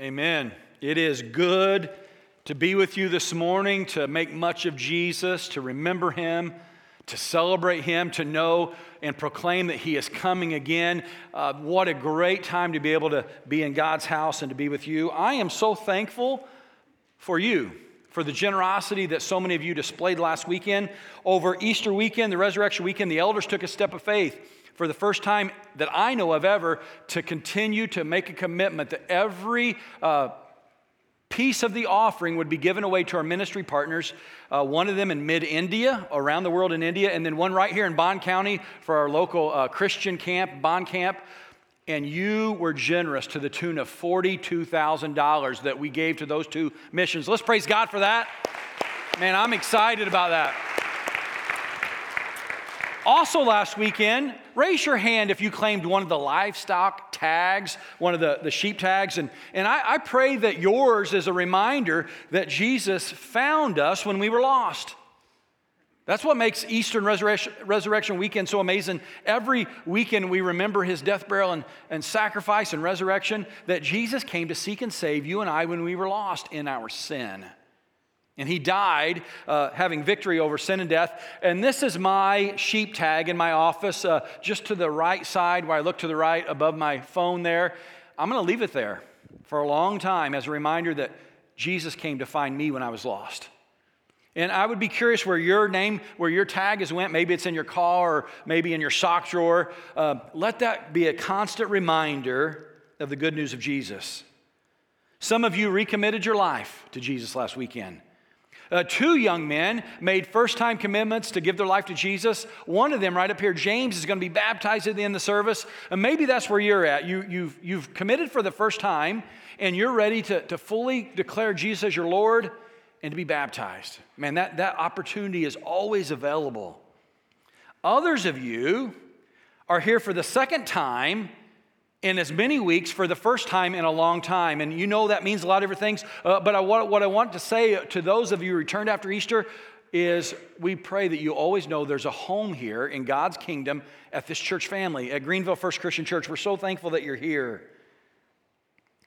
Amen. It is good to be with you this morning, to make much of Jesus, to remember him, to celebrate him, to know and proclaim that he is coming again. Uh, what a great time to be able to be in God's house and to be with you. I am so thankful for you. For the generosity that so many of you displayed last weekend. Over Easter weekend, the resurrection weekend, the elders took a step of faith for the first time that I know of ever, to continue to make a commitment that every uh, piece of the offering would be given away to our ministry partners. Uh, one of them in mid India, around the world in India, and then one right here in Bond County for our local uh, Christian camp, Bond Camp. And you were generous to the tune of $42,000 that we gave to those two missions. Let's praise God for that. Man, I'm excited about that. Also, last weekend, raise your hand if you claimed one of the livestock tags, one of the, the sheep tags. And, and I, I pray that yours is a reminder that Jesus found us when we were lost. That's what makes Eastern Resurrection, Weekend so amazing. Every weekend we remember his death, burial, and, and sacrifice and resurrection, that Jesus came to seek and save you and I when we were lost in our sin. And he died uh, having victory over sin and death. And this is my sheep tag in my office, uh, just to the right side where I look to the right above my phone there. I'm going to leave it there for a long time as a reminder that Jesus came to find me when I was lost. And I would be curious where your name, where your tag has went. Maybe it's in your car or maybe in your sock drawer. Uh, let that be a constant reminder of the good news of Jesus. Some of you recommitted your life to Jesus last weekend. Uh, two young men made first time commitments to give their life to Jesus. One of them, right up here, James, is going to be baptized at the end of the service. And maybe that's where you're at. You, you've, you've committed for the first time, and you're ready to, to fully declare Jesus as your Lord and to be baptized. Man, that, that opportunity is always available. Others of you are here for the second time in as many weeks for the first time in a long time. And you know that means a lot of different things. Uh, but I, what, what I want to say to those of you who returned after Easter is we pray that you always know there's a home here in God's kingdom at this church family, at Greenville First Christian Church. We're so thankful that you're here.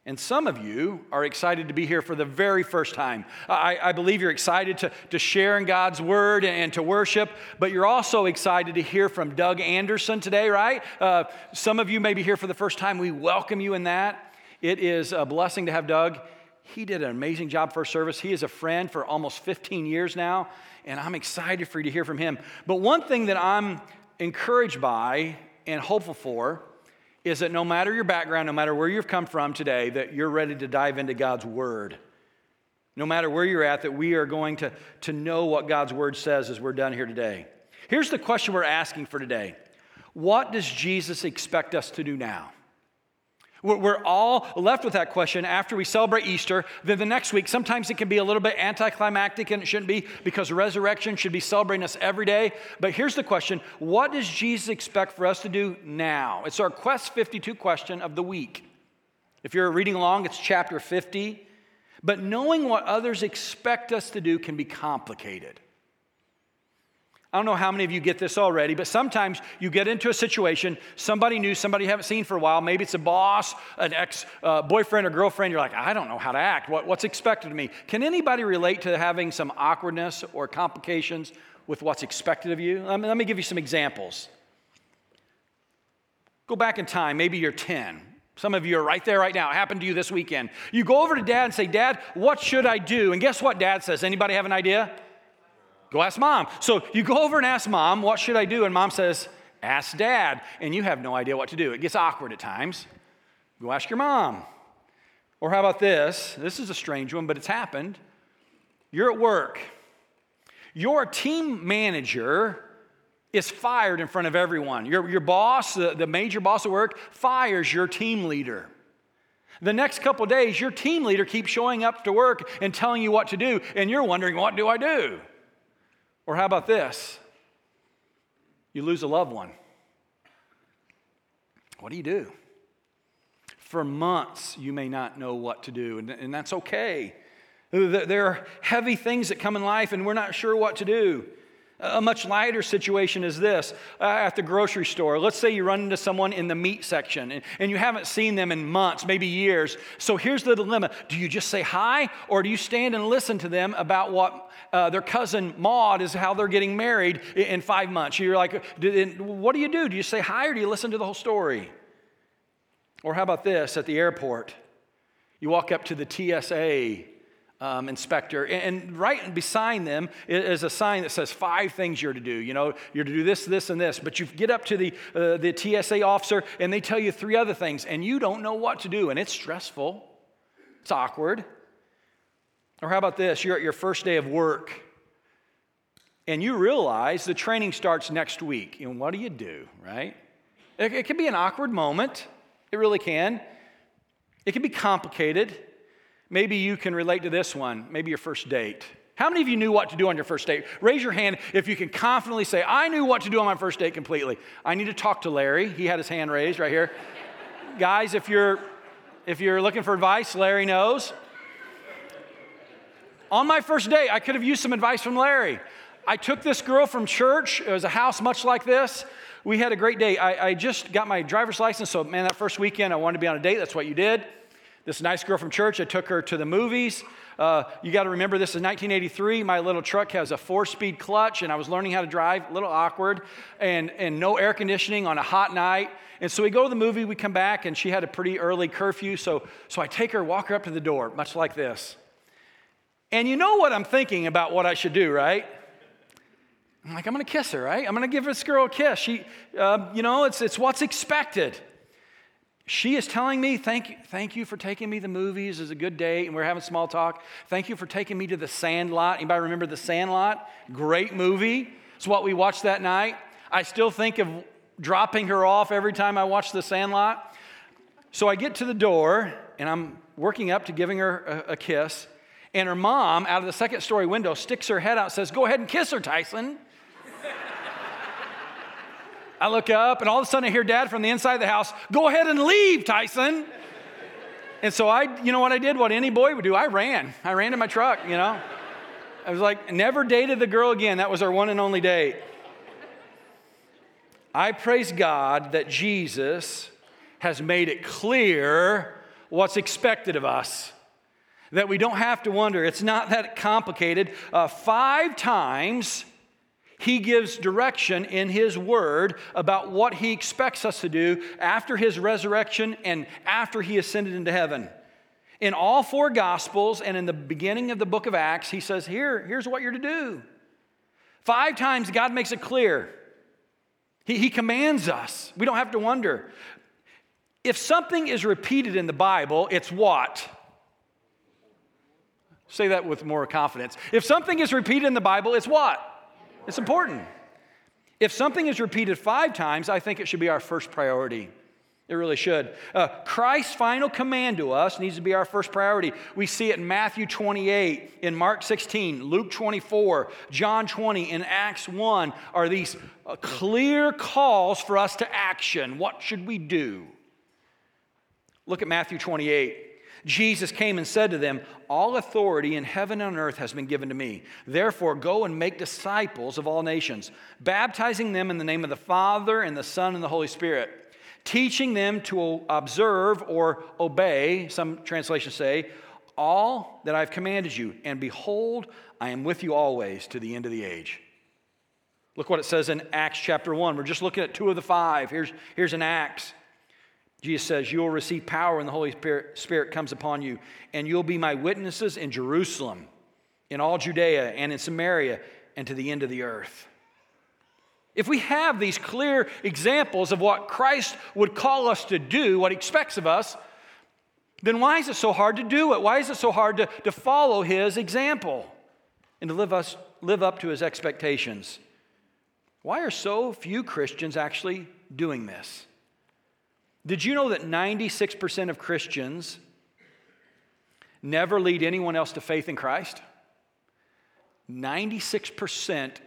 And some of you are excited to be here for the very first time. I, I, believe you're excited to, to share in God's word and, to worship, but you're also excited to hear from Doug Anderson today, right? Uh, some of you may be here for the first time. We welcome you in that. It is a blessing to have Doug. He did an amazing job for service. He is a friend for almost 15 years now, and I'm excited for you to hear from him. But one thing that I'm encouraged by and hopeful for is that no matter your background, no matter where you've come from today, that you're ready to dive into God's Word. No matter where you're at, that we are going to, to know what God's Word says as we're done here today. Here's the question we're asking for today What does Jesus expect us to do now? We're all left with that question after we celebrate Easter. Then the next week, sometimes it can be a little bit anticlimactic, and it shouldn't be because resurrection should be celebrating us every day. But here's the question What does Jesus expect for us to do now? It's our Quest 52 question of the week. If you're reading along, it's chapter 50. But knowing what others expect us to do can be complicated. I don't know how many of you get this already, but sometimes you get into a situation, somebody new, somebody you haven't seen for a while, maybe it's a boss, an ex uh, boyfriend or girlfriend, you're like, I don't know how to act. What, what's expected of me? Can anybody relate to having some awkwardness or complications with what's expected of you? Let me, give you some examples. Go back in time, maybe you're 10. Some of you are right there right now. It happened to you this weekend. You go over to dad and say, Dad, what should I do? And guess what dad says? Anybody have an idea? Go ask mom. So you go over and ask mom, what should I do? And mom says, ask dad. And you have no idea what to do. It gets awkward at times. Go ask your mom. Or how about this? This is a strange one, but it's happened. You're at work. Your team manager is fired in front of everyone. Your, your boss, the, the major boss at work, fires your team leader. The next couple days, your team leader keeps showing up to work and telling you what to do, and you're wondering, what do I do? Or how about this? You lose a loved one. What do you do? For months, you may not know what to do, and, and that's okay. There are heavy things that come in life, and we're not sure what to do. A much lighter situation is this uh, at the grocery store. Let's say you run into someone in the meat section and, and, you haven't seen them in months, maybe years. So here's the dilemma Do you just say hi or do you stand and listen to them about what uh, their cousin Maud is how they're getting married in, in five months? You're like, What do you do? Do you say hi or do you listen to the whole story? Or how about this at the airport? You walk up to the TSA um, inspector, and, right beside them is a sign that says five things you're to do. You know, you're to do this, this, and this. But you get up to the, uh, the TSA officer, and they tell you three other things, and you don't know what to do, and it's stressful. It's awkward. Or how about this? You're at your first day of work, and you realize the training starts next week. And what do you do, right? It, it can be an awkward moment. It really can. It can be complicated. Maybe you can relate to this one, maybe your first date. How many of you knew what to do on your first date? Raise your hand if you can confidently say, I knew what to do on my first date completely. I need to talk to Larry. He had his hand raised right here. Guys, if you're if you're looking for advice, Larry knows. On my first date, I could have used some advice from Larry. I took this girl from church. It was a house much like this. We had a great day. I, I just got my driver's license, so man, that first weekend I wanted to be on a date. That's what you did. This nice girl from church, I took her to the movies. Uh, you got to remember this is 1983. My little truck has a four speed clutch, and I was learning how to drive, a little awkward, and, and no air conditioning on a hot night. And so we go to the movie, we come back, and she had a pretty early curfew. So, so I take her, walk her up to the door, much like this. And you know what I'm thinking about what I should do, right? I'm like, I'm gonna kiss her, right? I'm gonna give this girl a kiss. She, uh, you know, it's, it's what's expected. She is telling me, thank you, thank you for taking me to the movies. It's a good day, and we're having small talk. Thank you for taking me to the Sandlot. Anybody remember the Sandlot? Great movie. It's what we watched that night. I still think of dropping her off every time I watch the Sandlot. So I get to the door, and I'm working up to giving her a, a kiss, and her mom, out of the second story window, sticks her head out says, Go ahead and kiss her, Tyson. I look up, and all of a sudden I hear dad from the inside of the house, Go ahead and leave, Tyson. And so I, you know what I did? What any boy would do? I ran. I ran to my truck, you know. I was like, never dated the girl again. That was our one and only date. I praise God that Jesus has made it clear what's expected of us. That we don't have to wonder. It's not that complicated. Uh, five times, he gives direction in His Word about what He expects us to do after His resurrection and after He ascended into heaven. In all four Gospels and in the beginning of the book of Acts, He says, Here, here's what you're to do. Five times God makes it clear. He, he commands us. We don't have to wonder. If something is repeated in the Bible, it's what? Say that with more confidence. If something is repeated in the Bible, it's what? It's important. If something is repeated five times, I think it should be our first priority. It really should. Uh, Christ's final command to us needs to be our first priority. We see it in Matthew 28, in Mark 16, Luke 24, John 20, in Acts 1 are these uh, clear calls for us to action. What should we do? Look at Matthew 28. Jesus came and said to them, All authority in heaven and on earth has been given to me. Therefore, go and make disciples of all nations, baptizing them in the name of the Father and the Son and the Holy Spirit, teaching them to observe or obey, some translations say, all that I've commanded you. And behold, I am with you always to the end of the age. Look what it says in Acts chapter 1. We're just looking at two of the five. Here's, here's an Acts. Jesus says, You will receive power when the Holy Spirit, comes upon you, and you'll be my witnesses in Jerusalem, in all Judea, and in Samaria, and to the end of the earth. If we have these clear examples of what Christ would call us to do, what he expects of us, then why is it so hard to do it? Why is it so hard to, to follow his example and to live, us, live up to his expectations? Why are so few Christians actually doing this? Did you know that 96% of Christians never lead anyone else to faith in Christ? 96%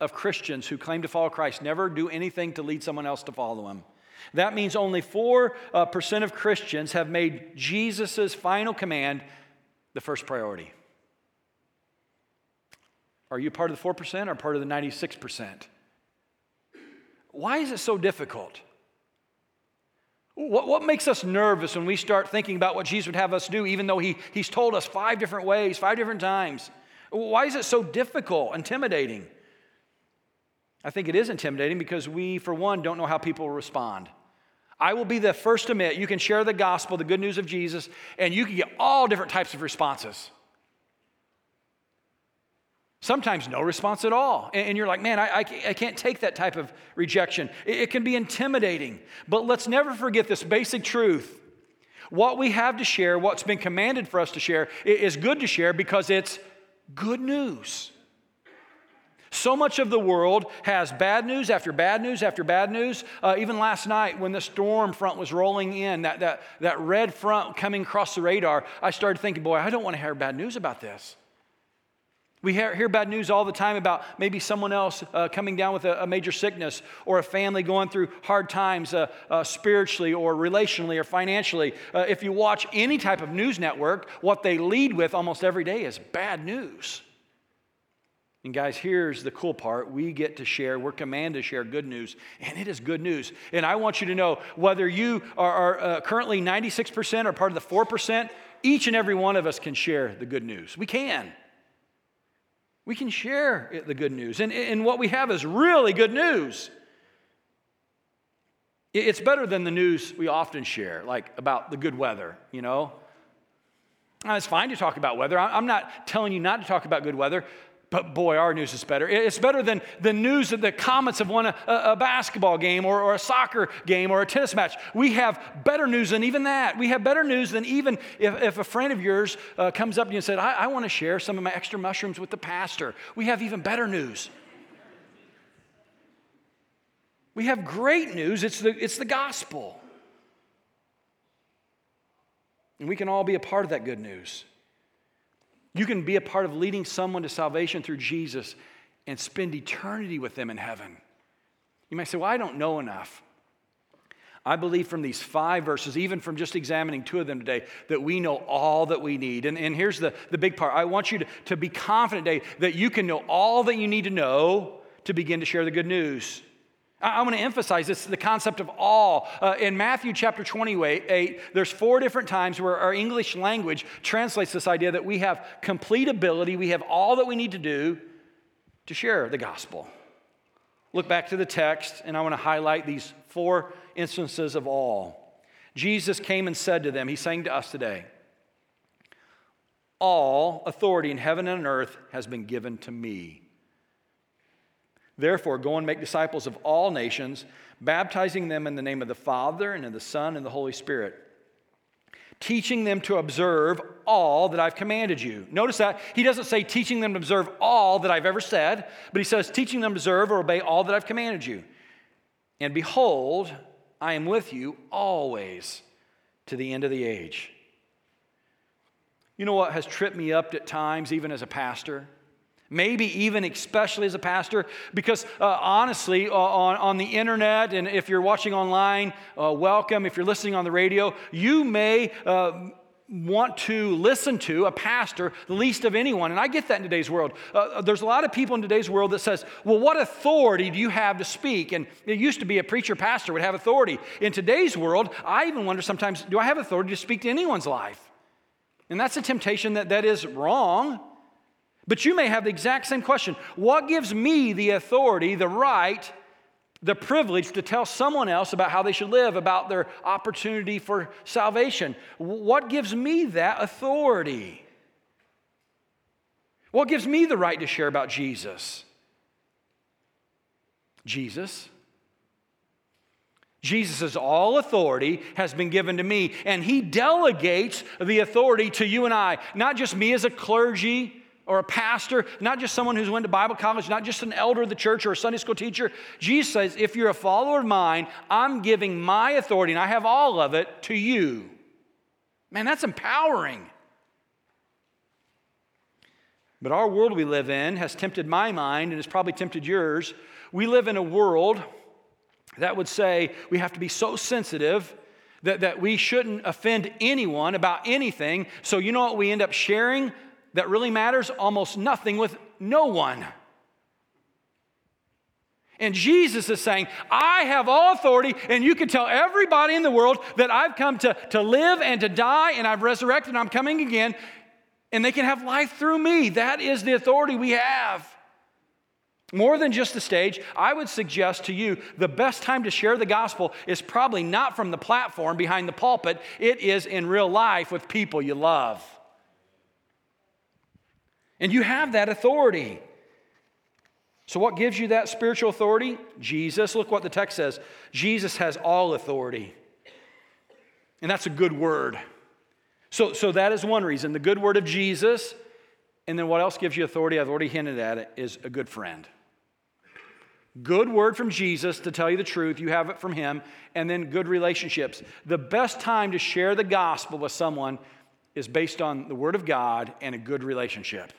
of Christians who claim to follow Christ never do anything to lead someone else to follow him. That means only 4% uh, of Christians have made Jesus' final command the first priority. Are you part of the 4% or part of the 96%? Why is it so difficult? What, what makes us nervous when we start thinking about what Jesus would have us do, even though he, He's told us five different ways, five different times? Why is it so difficult, intimidating? I think it is intimidating because we, for one, don't know how people respond. I will be the first to admit you can share the gospel, the good news of Jesus, and you can get all different types of responses. Sometimes no response at all. And you're like, man, I, I can't take that type of rejection. It can be intimidating. But let's never forget this basic truth. What we have to share, what's been commanded for us to share, is good to share because it's good news. So much of the world has bad news after bad news after bad news. Uh, even last night, when the storm front was rolling in, that, that, that red front coming across the radar, I started thinking, boy, I don't want to hear bad news about this. We hear, bad news all the time about maybe someone else uh, coming down with a, a, major sickness or a family going through hard times uh, uh, spiritually or relationally or financially. Uh, if you watch any type of news network, what they lead with almost every day is bad news. And guys, here's the cool part. We get to share, we're commanded to share good news, and it is good news. And I want you to know whether you are, are uh, currently 96% or part of the 4%, each and every one of us can share the good news. We can. We can share the good news. And, and what we have is really good news. It's better than the news we often share, like about the good weather, you know? Uh, it's fine to talk about weather. I'm not telling you not to talk about good weather, but boy, our news is better. It's better than the news that the Comets have won a, a basketball game or, or, a soccer game or a tennis match. We have better news than even that. We have better news than even if, if a friend of yours uh, comes up to you and said, I, I want to share some of my extra mushrooms with the pastor. We have even better news. We have great news. It's the, it's the gospel. And we can all be a part of that good news. You can be a part of leading someone to salvation through Jesus and spend eternity with them in heaven. You might say, Well, I don't know enough. I believe from these five verses, even from just examining two of them today, that we know all that we need. And, and here's the, the big part I want you to, to be confident today that you can know all that you need to know to begin to share the good news. I, want to emphasize this the concept of all. Uh, in Matthew chapter 28, there's four different times where our English language translates this idea that we have complete ability, we have all that we need to do to share the gospel. Look back to the text, and I want to highlight these four instances of all. Jesus came and said to them, He's saying to us today, All authority in heaven and earth has been given to me. Therefore, go and make disciples of all nations, baptizing them in the name of the Father, and of the Son, and the Holy Spirit, teaching them to observe all that I've commanded you. Notice that he doesn't say teaching them to observe all that I've ever said, but he says teaching them to observe or obey all that I've commanded you. And behold, I am with you always to the end of the age. You know what has tripped me up at times, even as a pastor? Maybe even especially as a pastor, because uh, honestly, uh, on, on the internet, and if you're watching online, uh, welcome. If you're listening on the radio, you may uh, want to listen to a pastor the least of anyone. And i get that in today's world. Uh, there's a lot of people in today's world that says well what authority do you have to speak? And it used to be a preacher pastor would have authority. In today's world i even wonder sometimes do i have authority to speak to anyone's life? And that's a temptation that, that is wrong but you may have the exact same question What gives me the authority, the right, the privilege to tell someone else about how they should live, about their opportunity for salvation? What gives me that authority? What gives me the right to share about Jesus? Jesus. Jesus' all authority has been given to me, and he delegates the authority to you and I, not just me as a clergy or a pastor, not just someone who's went to Bible college, not just an elder of the church or a Sunday school teacher. Jesus says, if you're a follower of mine, I'm giving my authority, and I have all of it, to you. Man, that's empowering. But our world we live in has tempted my mind and has probably tempted yours. We live in a world that would say we have to be so sensitive that, that we shouldn't offend anyone about anything. So, you know what we end up sharing? That really matters? Almost nothing with no one. And Jesus is saying, I have all authority, and you can tell everybody in the world that I've come to, to live and to die, and I've resurrected, and I'm coming again, and they can have life through me. That is the authority we have. More than just the stage, I would suggest to you the best time to share the gospel is probably not from the platform behind the pulpit, it is in real life with people you love. And you have that authority. So, what gives you that spiritual authority? Jesus. Look what the text says Jesus has all authority. And that's a good word. So, so that is one reason. The good word of Jesus. And then what else gives you authority? I've already hinted at it, is a good friend. Good word from Jesus to tell you the truth, you have it from him, and then good relationships. The best time to share the gospel with someone is based on the word of God and a good relationship.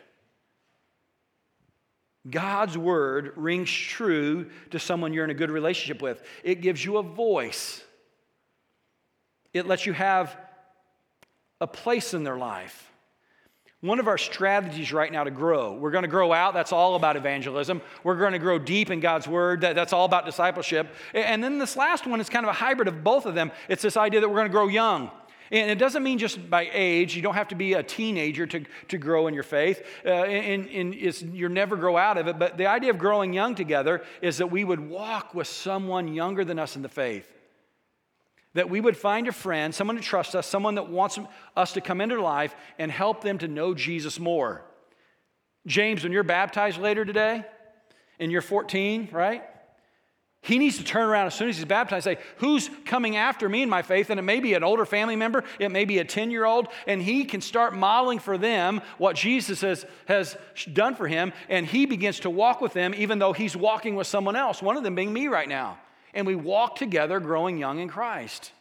God's word rings true to someone you're in a good relationship with. It gives you a voice, it lets you have a place in their life. One of our strategies right now to grow, we're going to grow out. That's all about evangelism. We're going to grow deep in God's word. that's all about discipleship. And then this last one is kind of a hybrid of both of them. It's this idea that we're going to grow young. And it doesn't mean just by age. You don't have to be a teenager to, to grow in your faith. Uh, and, and you never grow out of it. But the idea of growing young together is that we would walk with someone younger than us in the faith. That we would find a friend, someone to trust us, someone that wants us to come into life and help them to know Jesus more. James, when you're baptized later today, and you're 14, right? He needs to turn around as soon as he's baptized and say, Who's coming after me in my faith? And it may be an older family member, it may be a 10 year old, and he can start modeling for them what Jesus has, has done for him, and he begins to walk with them even though he's walking with someone else, one of them being me right now. And we walk together growing young in Christ.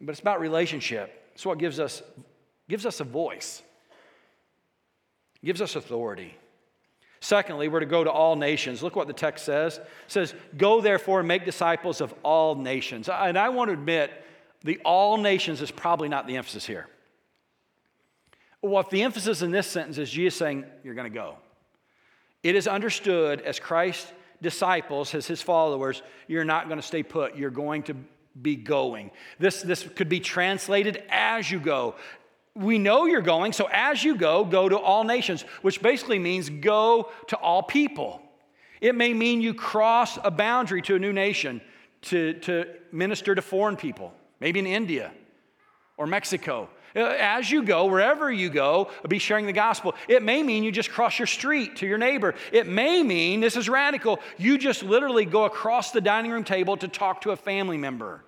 But it's about relationship. It's what gives us, gives us a voice, gives us authority. Secondly, we're to go to all nations. Look what the text says. It says, Go therefore and make disciples of all nations. And I want to admit, the all nations is probably not the emphasis here. What the emphasis in this sentence is Jesus saying, You're going to go. It is understood as Christ's disciples, as his followers, you're not going to stay put. You're going to be going. This, this could be translated as you go we know you're going, so as you go, go to all nations, which basically means go to all people. It may mean you cross a boundary to a new nation to, to minister to foreign people, maybe in India or Mexico. Uh, as you go, wherever you go, be sharing the gospel. It may mean you just cross your street to your neighbor. It may mean, this is radical, you just literally go across the dining room table to talk to a family member.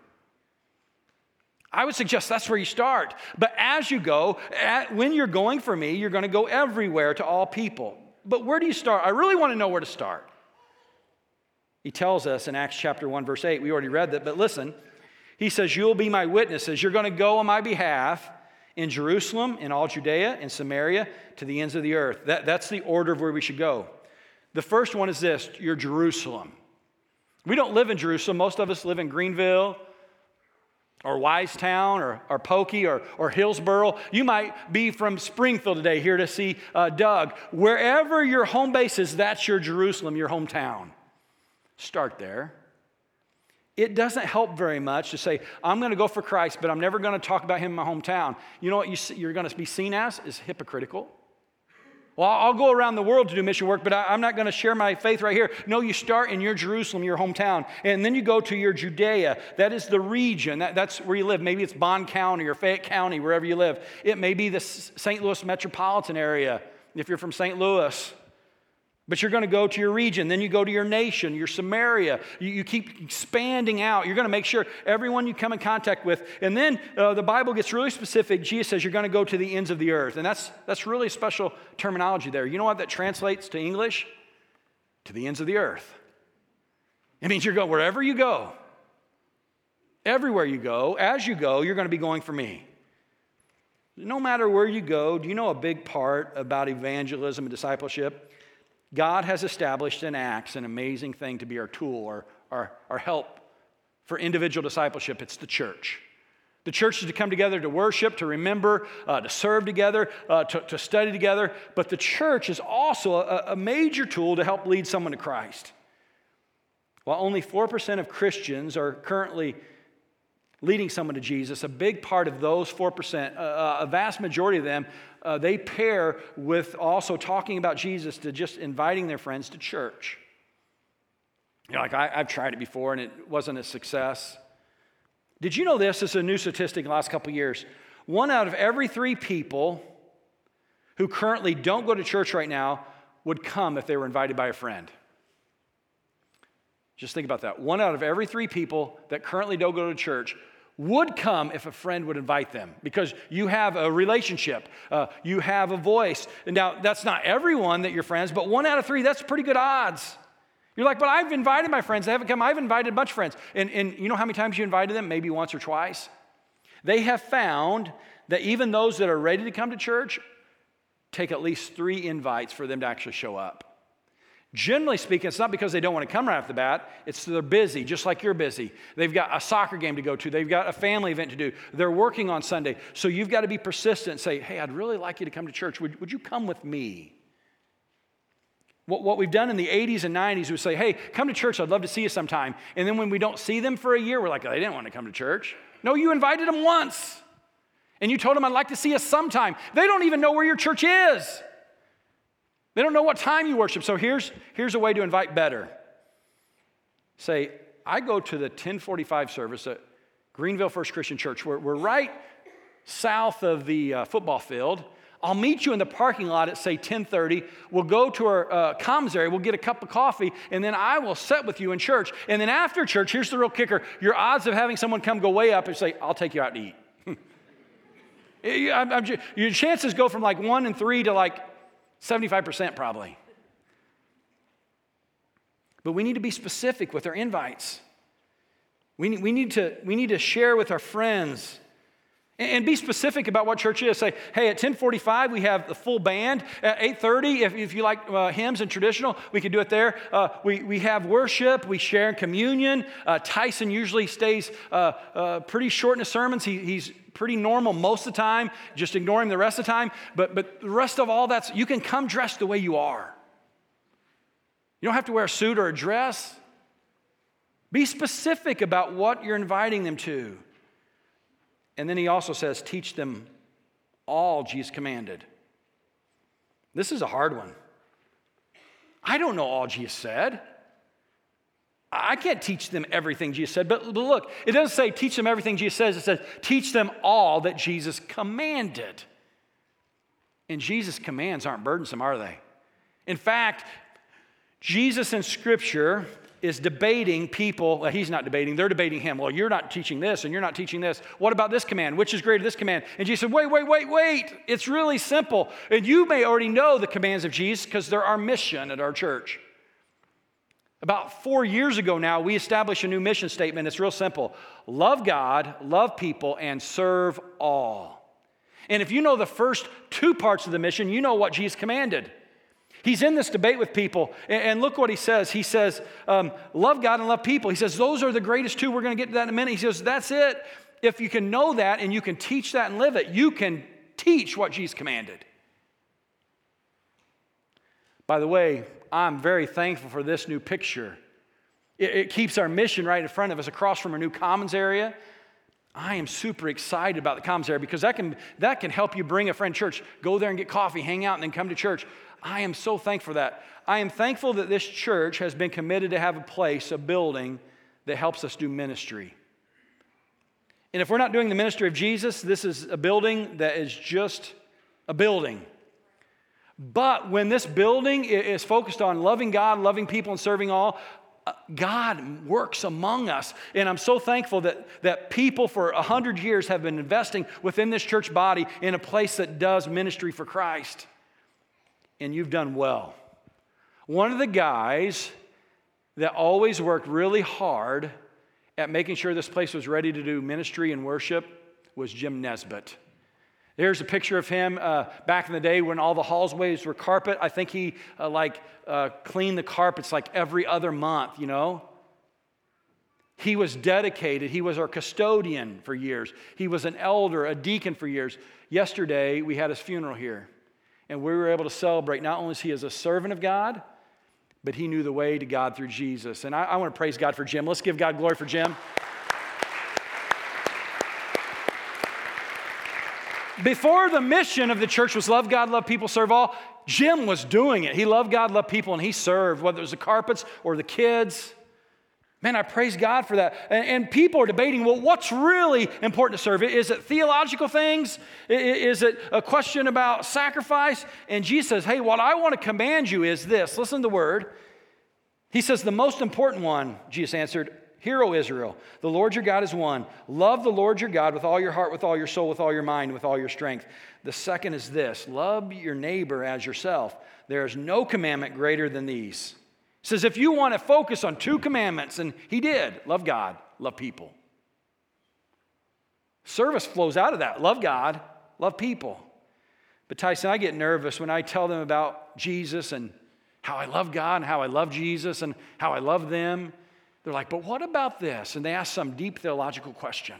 I would suggest that's where you start. But as you go, at, when you're going for me, you're going to go everywhere to all people. But where do you start? I really want to know where to start. He tells us in Acts chapter 1, verse 8. We already read that, but listen. He says, You'll be my witnesses. You're going to go on my behalf in Jerusalem, in all Judea, in Samaria, to the ends of the earth. That, that's the order of where we should go. The first one is this you're Jerusalem. We don't live in Jerusalem. Most of us live in Greenville, or Wisetown or, or Pokey or, or Hillsboro. You might be from Springfield today here to see uh, Doug. Wherever your home base is, that's your Jerusalem, your hometown. Start there. It doesn't help very much to say, I'm going to go for Christ, but I'm never going to talk about him in my hometown. You know what you, you're going to be seen as? Is hypocritical. Well, I'll go around the world to do mission work, but I, am not going to share my faith right here. No, you start in your Jerusalem, your hometown, and then you go to your Judea. That is the region. That, that's where you live. Maybe it's Bond County or Fayette County, wherever you live. It may be the St. Louis metropolitan area if you're from St. Louis. But you're going to go to your region, then you go to your nation, your Samaria. You, you keep expanding out. You're going to make sure everyone you come in contact with. And then uh, the Bible gets really specific. Jesus says you're going to go to the ends of the earth. And that's, that's really special terminology there. You know what that translates to English? To the ends of the earth. It means you're going wherever you go, everywhere you go, as you go, you're going to be going for me. No matter where you go, do you know a big part about evangelism and discipleship? God has established in Acts an amazing thing to be our tool, our, our, our help for individual discipleship. It's the church. The church is to come together to worship, to remember, uh, to serve together, uh, to, to, study together. But the church is also a, a major tool to help lead someone to Christ. While only 4% of Christians are currently leading someone to Jesus, a big part of those 4%, uh, uh, a vast majority of them, uh, they pair with also talking about Jesus to just inviting their friends to church. You know, like I, have tried it before and it wasn't a success. Did you know this? This is a new statistic in the last couple years. One out of every three people who currently don't go to church right now would come if they were invited by a friend. Just think about that. One out of every three people that currently don't go to church would come if a friend would invite them because you have a relationship, uh, you have a voice. And now, that's not everyone that you're friends, but one out of three, that's pretty good odds. You're like, but I've invited my friends. They haven't come. I've invited a bunch of friends. And, and you know how many times you invited them? Maybe once or twice. They have found that even those that are ready to come to church take at least three invites for them to actually show up. Generally speaking, it's not because they don't want to come right off the bat, it's they're busy, just like you're busy. They've got a soccer game to go to, they've got a family event to do, they're working on Sunday. So you've got to be persistent and say, hey, I'd really like you to come to church. Would, would you come with me? What, what we've done in the 80s and 90s, we say, hey, come to church, I'd love to see you sometime. And then when we don't see them for a year, we're like, they didn't want to come to church. No, you invited them once. And you told them, I'd like to see you sometime. They don't even know where your church is. They don't know what time you worship. So here's, here's a way to invite better. Say, I go to the 1045 service at Greenville First Christian Church. We're, we're right south of the uh, football field. I'll meet you in the parking lot at say 10:30. We'll go to our uh, commissary. We'll get a cup of coffee, and then I will sit with you in church. And then after church, here's the real kicker: your odds of having someone come go way up and say, "I'll take you out to eat." I'm, I'm, your chances go from like one and three to like 75% probably. But we need to be specific with our invites. We need, we need, to, we need to share with our friends and be specific about what church is. Say, hey, at 1045, we have the full band. At 830, if, if you like uh, hymns and traditional, we can do it there. Uh, we, we have worship. We share in communion. Uh, Tyson usually stays uh, uh, pretty short in his sermons. He, he's pretty normal most of the time. Just ignore him the rest of the time. But, but the rest of all that's, you can come dressed the way you are. You don't have to wear a suit or a dress. Be specific about what you're inviting them to. And then he also says, teach them all Jesus commanded. This is a hard one. I don't know all Jesus said. I can't teach them everything Jesus said, but, look, it doesn't say teach them everything Jesus says. It says teach them all that Jesus commanded. And Jesus' commands aren't burdensome, are they? In fact, Jesus in Scripture is debating people. Well, he's not debating, they're debating him. Well, you're not teaching this and you're not teaching this. What about this command? Which is greater, this command? And Jesus said, wait, wait, wait, wait. It's really simple. And you may already know the commands of Jesus because they're our mission at our church. About four years ago now, we established a new mission statement. It's real simple love God, love people, and serve all. And if you know the first two parts of the mission, you know what Jesus commanded. He's in this debate with people, and look what he says. He says, um, Love God and love people. He says, Those are the greatest two. We're going to get to that in a minute. He says, That's it. If you can know that and you can teach that and live it, you can teach what Jesus commanded. By the way, I'm very thankful for this new picture. It, it keeps our mission right in front of us across from our new commons area. I am super excited about the commons area because that can, that can help you bring a friend church, go there and get coffee, hang out, and then come to church. I am so thankful for that. I am thankful that this church has been committed to have a place, a building that helps us do ministry. And if we're not doing the ministry of Jesus, this is a building that is just a building. But when this building is focused on loving God, loving people, and serving all, uh, God works among us. And I'm so thankful that, that people for a hundred years have been investing within this church body in a place that does ministry for Christ and you've done well. One of the guys that always worked really hard at making sure this place was ready to do ministry and worship was Jim Nesbitt. There's a picture of him uh, back in the day when all the hallways were carpet. I think he uh, like uh, cleaned the carpets like every other month, you know. He was dedicated. He was our custodian for years. He was an elder, a deacon for years. Yesterday, we had his funeral here, and we were able to celebrate not only is he as a servant of God, but he knew the way to God through Jesus. And I, I want to praise God for Jim. Let's give God glory for Jim. Before the mission of the church was love God, love people, serve all, Jim was doing it. He loved God, loved people, and he served, whether it was the carpets or the kids. Man, I praise God for that. And, and, people are debating well, what's really important to serve? Is it theological things? Is it a question about sacrifice? And Jesus says, hey, what I want to command you is this listen to the word. He says, the most important one, Jesus answered, Hear, O Israel, the Lord your God is one. Love the Lord your God with all your heart, with all your soul, with all your mind, with all your strength. The second is this love your neighbor as yourself. There is no commandment greater than these. He says, if you want to focus on two commandments, and he did love God, love people. Service flows out of that love God, love people. But Tyson, I get nervous when I tell them about Jesus and how I love God and how I love Jesus and how I love them. They're like, but what about this? And they ask some deep theological question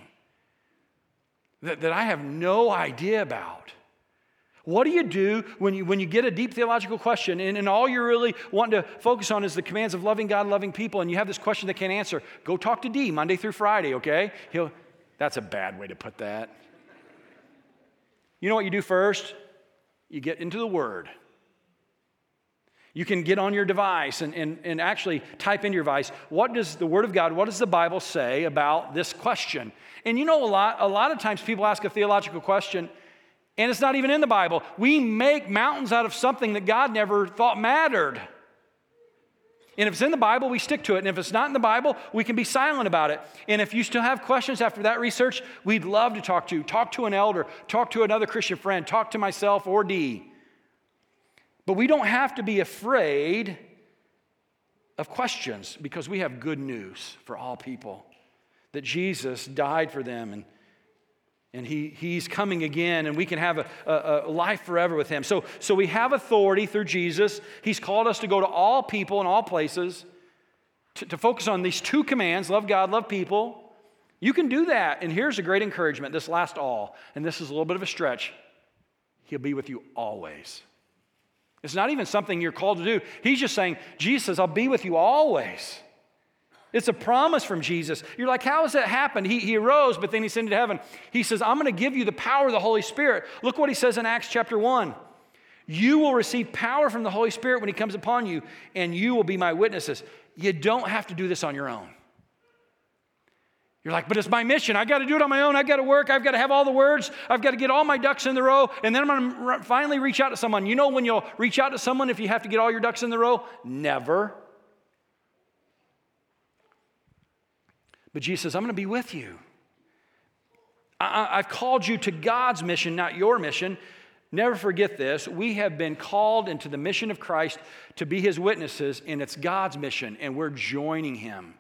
that, that I have no idea about. What do you do when you, when you get a deep theological question and, and all you're really wanting to focus on is the commands of loving God, loving people, and you have this question they can't answer? Go talk to D Monday through Friday, okay? He'll, that's a bad way to put that. You know what you do first? You get into the Word. You can get on your device and, and, and actually type in your device, what does the Word of God, what does the Bible say about this question? And you know, a lot, a lot of times people ask a theological question and it's not even in the Bible. We make mountains out of something that God never thought mattered. And if it's in the Bible, we stick to it. And if it's not in the Bible, we can be silent about it. And if you still have questions after that research, we'd love to talk to you. Talk to an elder, talk to another Christian friend, talk to myself or D. But we don't have to be afraid of questions because we have good news for all people that Jesus died for them and, and he, he's coming again and we can have a, a, a, life forever with him. So, so we have authority through Jesus. He's called us to go to all people in all places to, to focus on these two commands love God, love people. You can do that. And here's a great encouragement this last all, and this is a little bit of a stretch. He'll be with you always. It's not even something you're called to do. He's just saying, Jesus I'll be with you always. It's a promise from Jesus. You're like, how has that happened? He, he arose, but then he ascended to heaven. He says, I'm going to give you the power of the Holy Spirit. Look what he says in Acts chapter 1. You will receive power from the Holy Spirit when he comes upon you, and you will be my witnesses. You don't have to do this on your own. You're like, but it's my mission. I got to do it on my own. I got to work. I've got to have all the words. I've got to get all my ducks in the row. And then I'm going to finally reach out to someone. You know when you'll reach out to someone if you have to get all your ducks in the row? Never. But Jesus says, I'm going to be with you. I, have called you to God's mission, not your mission. Never forget this. We have been called into the mission of Christ to be his witnesses, and it's God's mission, and we're joining him.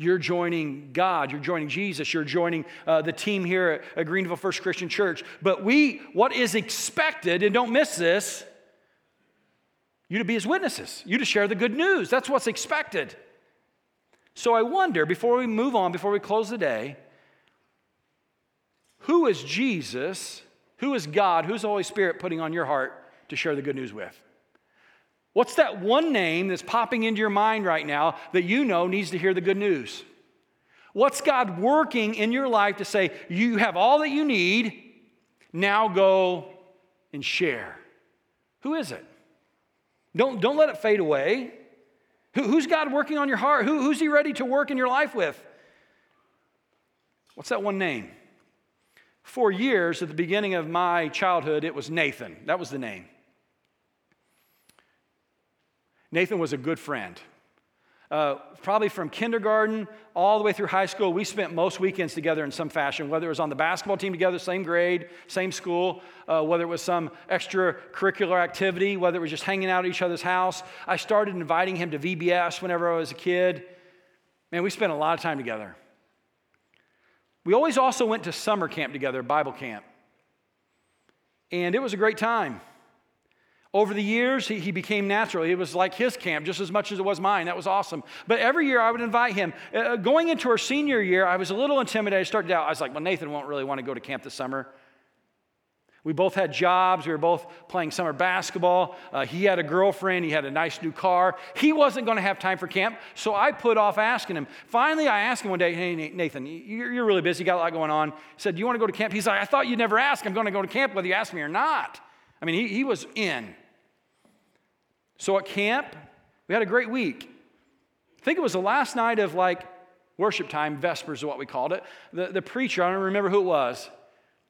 You're joining God, you're joining Jesus, you're joining uh, the team here at, at Greenville First Christian Church. But we, what is expected, and don't miss this, you to be his witnesses, you to share the good news. That's what's expected. So I wonder, before we move on, before we close the day, who is Jesus, who is God, who's the Holy Spirit putting on your heart to share the good news with? What's that one name that's popping into your mind right now that you know needs to hear the good news? What's God working in your life to say, you have all that you need, now go and share? Who is it? Don't, don't let it fade away. Who, who's God working on your heart? Who, who's He ready to work in your life with? What's that one name? For years, at the beginning of my childhood, it was Nathan. That was the name. Nathan was a good friend. Uh, probably from kindergarten all the way through high school, we spent most weekends together in some fashion, whether it was on the basketball team together, same grade, same school, uh, whether it was some extracurricular activity, whether it was just hanging out at each other's house. I started inviting him to VBS whenever I was a kid. Man, we spent a lot of time together. We always also went to summer camp together, Bible camp. And it was a great time. Over the years, he, he became natural. It was like his camp just as much as it was mine. That was awesome. But every year I would invite him. Uh, going into our senior year, I was a little intimidated. I started out, I was like, well, Nathan won't really want to go to camp this summer. We both had jobs. We were both playing summer basketball. Uh, he had a girlfriend. He had a nice new car. He wasn't going to have time for camp, so I put off asking him. Finally, I asked him one day, Hey, Nathan, you're really busy. You got a lot going on. He said, Do you want to go to camp? He's like, I thought you'd never ask. I'm going to go to camp whether you ask me or not. I mean, he, he was in. So at camp, we had a great week. I think it was the last night of like worship time, Vespers is what we called it. The, the preacher, I don't remember who it was,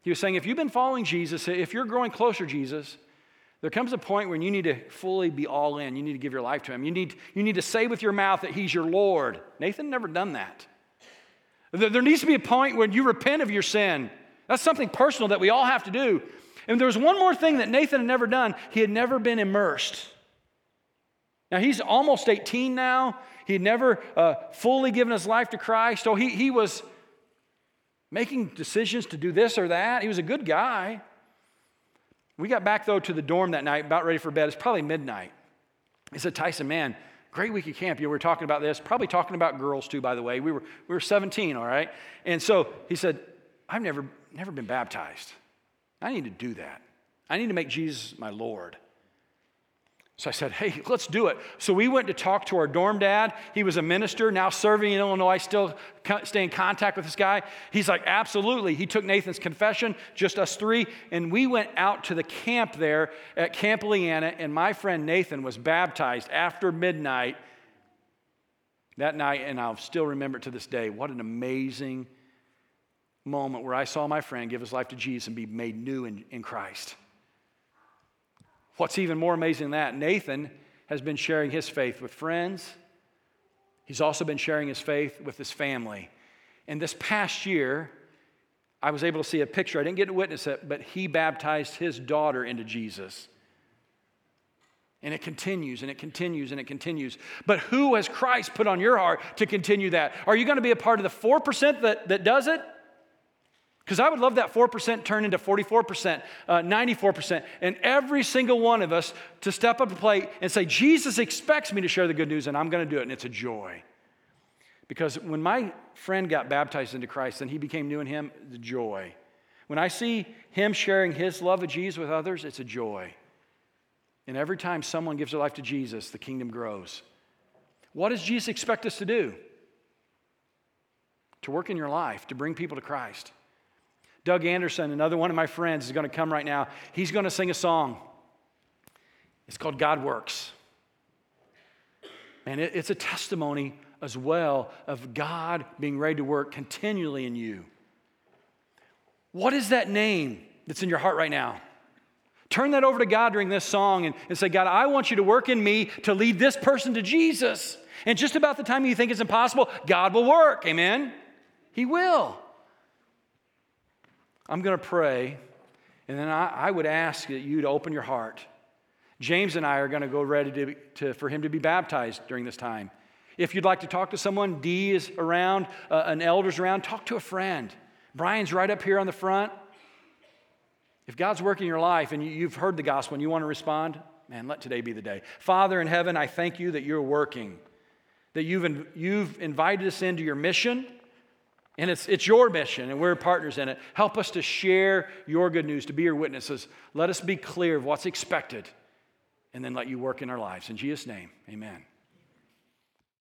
he was saying, if you've been following Jesus, if you're growing closer to Jesus, there comes a point when you need to fully be all in. You need to give your life to Him. You need, you need to say with your mouth that He's your Lord. Nathan never done that. There needs to be a point when you repent of your sin. That's something personal that we all have to do. And there was one more thing that Nathan had never done. He had never been immersed. Now, he's almost 18 now. He had never uh, fully given his life to Christ. So he, he was making decisions to do this or that. He was a good guy. We got back, though, to the dorm that night, about ready for bed. It's probably midnight. He said, Tyson, man, great week at camp. You know, we were talking about this, probably talking about girls too, by the way. We were, we were 17, all right? And so he said, I've never, never been baptized. I need to do that. I need to make Jesus my Lord. So I said, hey, let's do it. So we went to talk to our dorm dad. He was a minister, now serving in Illinois, still stay in contact with this guy. He's like, absolutely. He took Nathan's confession, just us three, and we went out to the camp there at Camp Leanna, and my friend Nathan was baptized after midnight that night, and I'll still remember it to this day. What an amazing moment where I saw my friend give his life to Jesus and be made new in, in Christ. What's even more amazing than that, Nathan has been sharing his faith with friends. He's also been sharing his faith with his family. And this past year, I was able to see a picture. I didn't get to witness it, but he baptized his daughter into Jesus. And it continues and it continues and it continues. But who has Christ put on your heart to continue that? Are you going to be a part of the 4% that, that does it? Because I would love that 4% turn into 44%, uh, 94%, and every single one of us to step up to plate and say, Jesus expects me to share the good news, and I'm going to do it, and it's a joy. Because when my friend got baptized into Christ and he became new in him, the joy. When I see him sharing his love of Jesus with others, it's a joy. And every time someone gives their life to Jesus, the kingdom grows. What does Jesus expect us to do? To work in your life, to bring people to Christ. Doug Anderson, another one of my friends, is going to come right now. He's going to sing a song. It's called God Works. And it's a testimony as well of God being ready to work continually in you. What is that name that's in your heart right now? Turn that over to God during this song and, and say, God, I want you to work in me to lead this person to Jesus. And just about the time you think it's impossible, God will work. Amen? He will. I'm going to pray, and then I, I, would ask that you to open your heart. James and I are going to go ready to, to, for him to be baptized during this time. If you'd like to talk to someone, D is around, uh, an elder's around, talk to a friend. Brian's right up here on the front. If God's working your life and you, have heard the gospel and you want to respond, man, let today be the day. Father in heaven, I thank you that you're working, that you've, you've invited us into your mission and it's, it's your mission, and we're partners in it. Help us to share your good news, to be your witnesses. Let us be clear of what's expected, and then let you work in our lives. In Jesus' name, amen.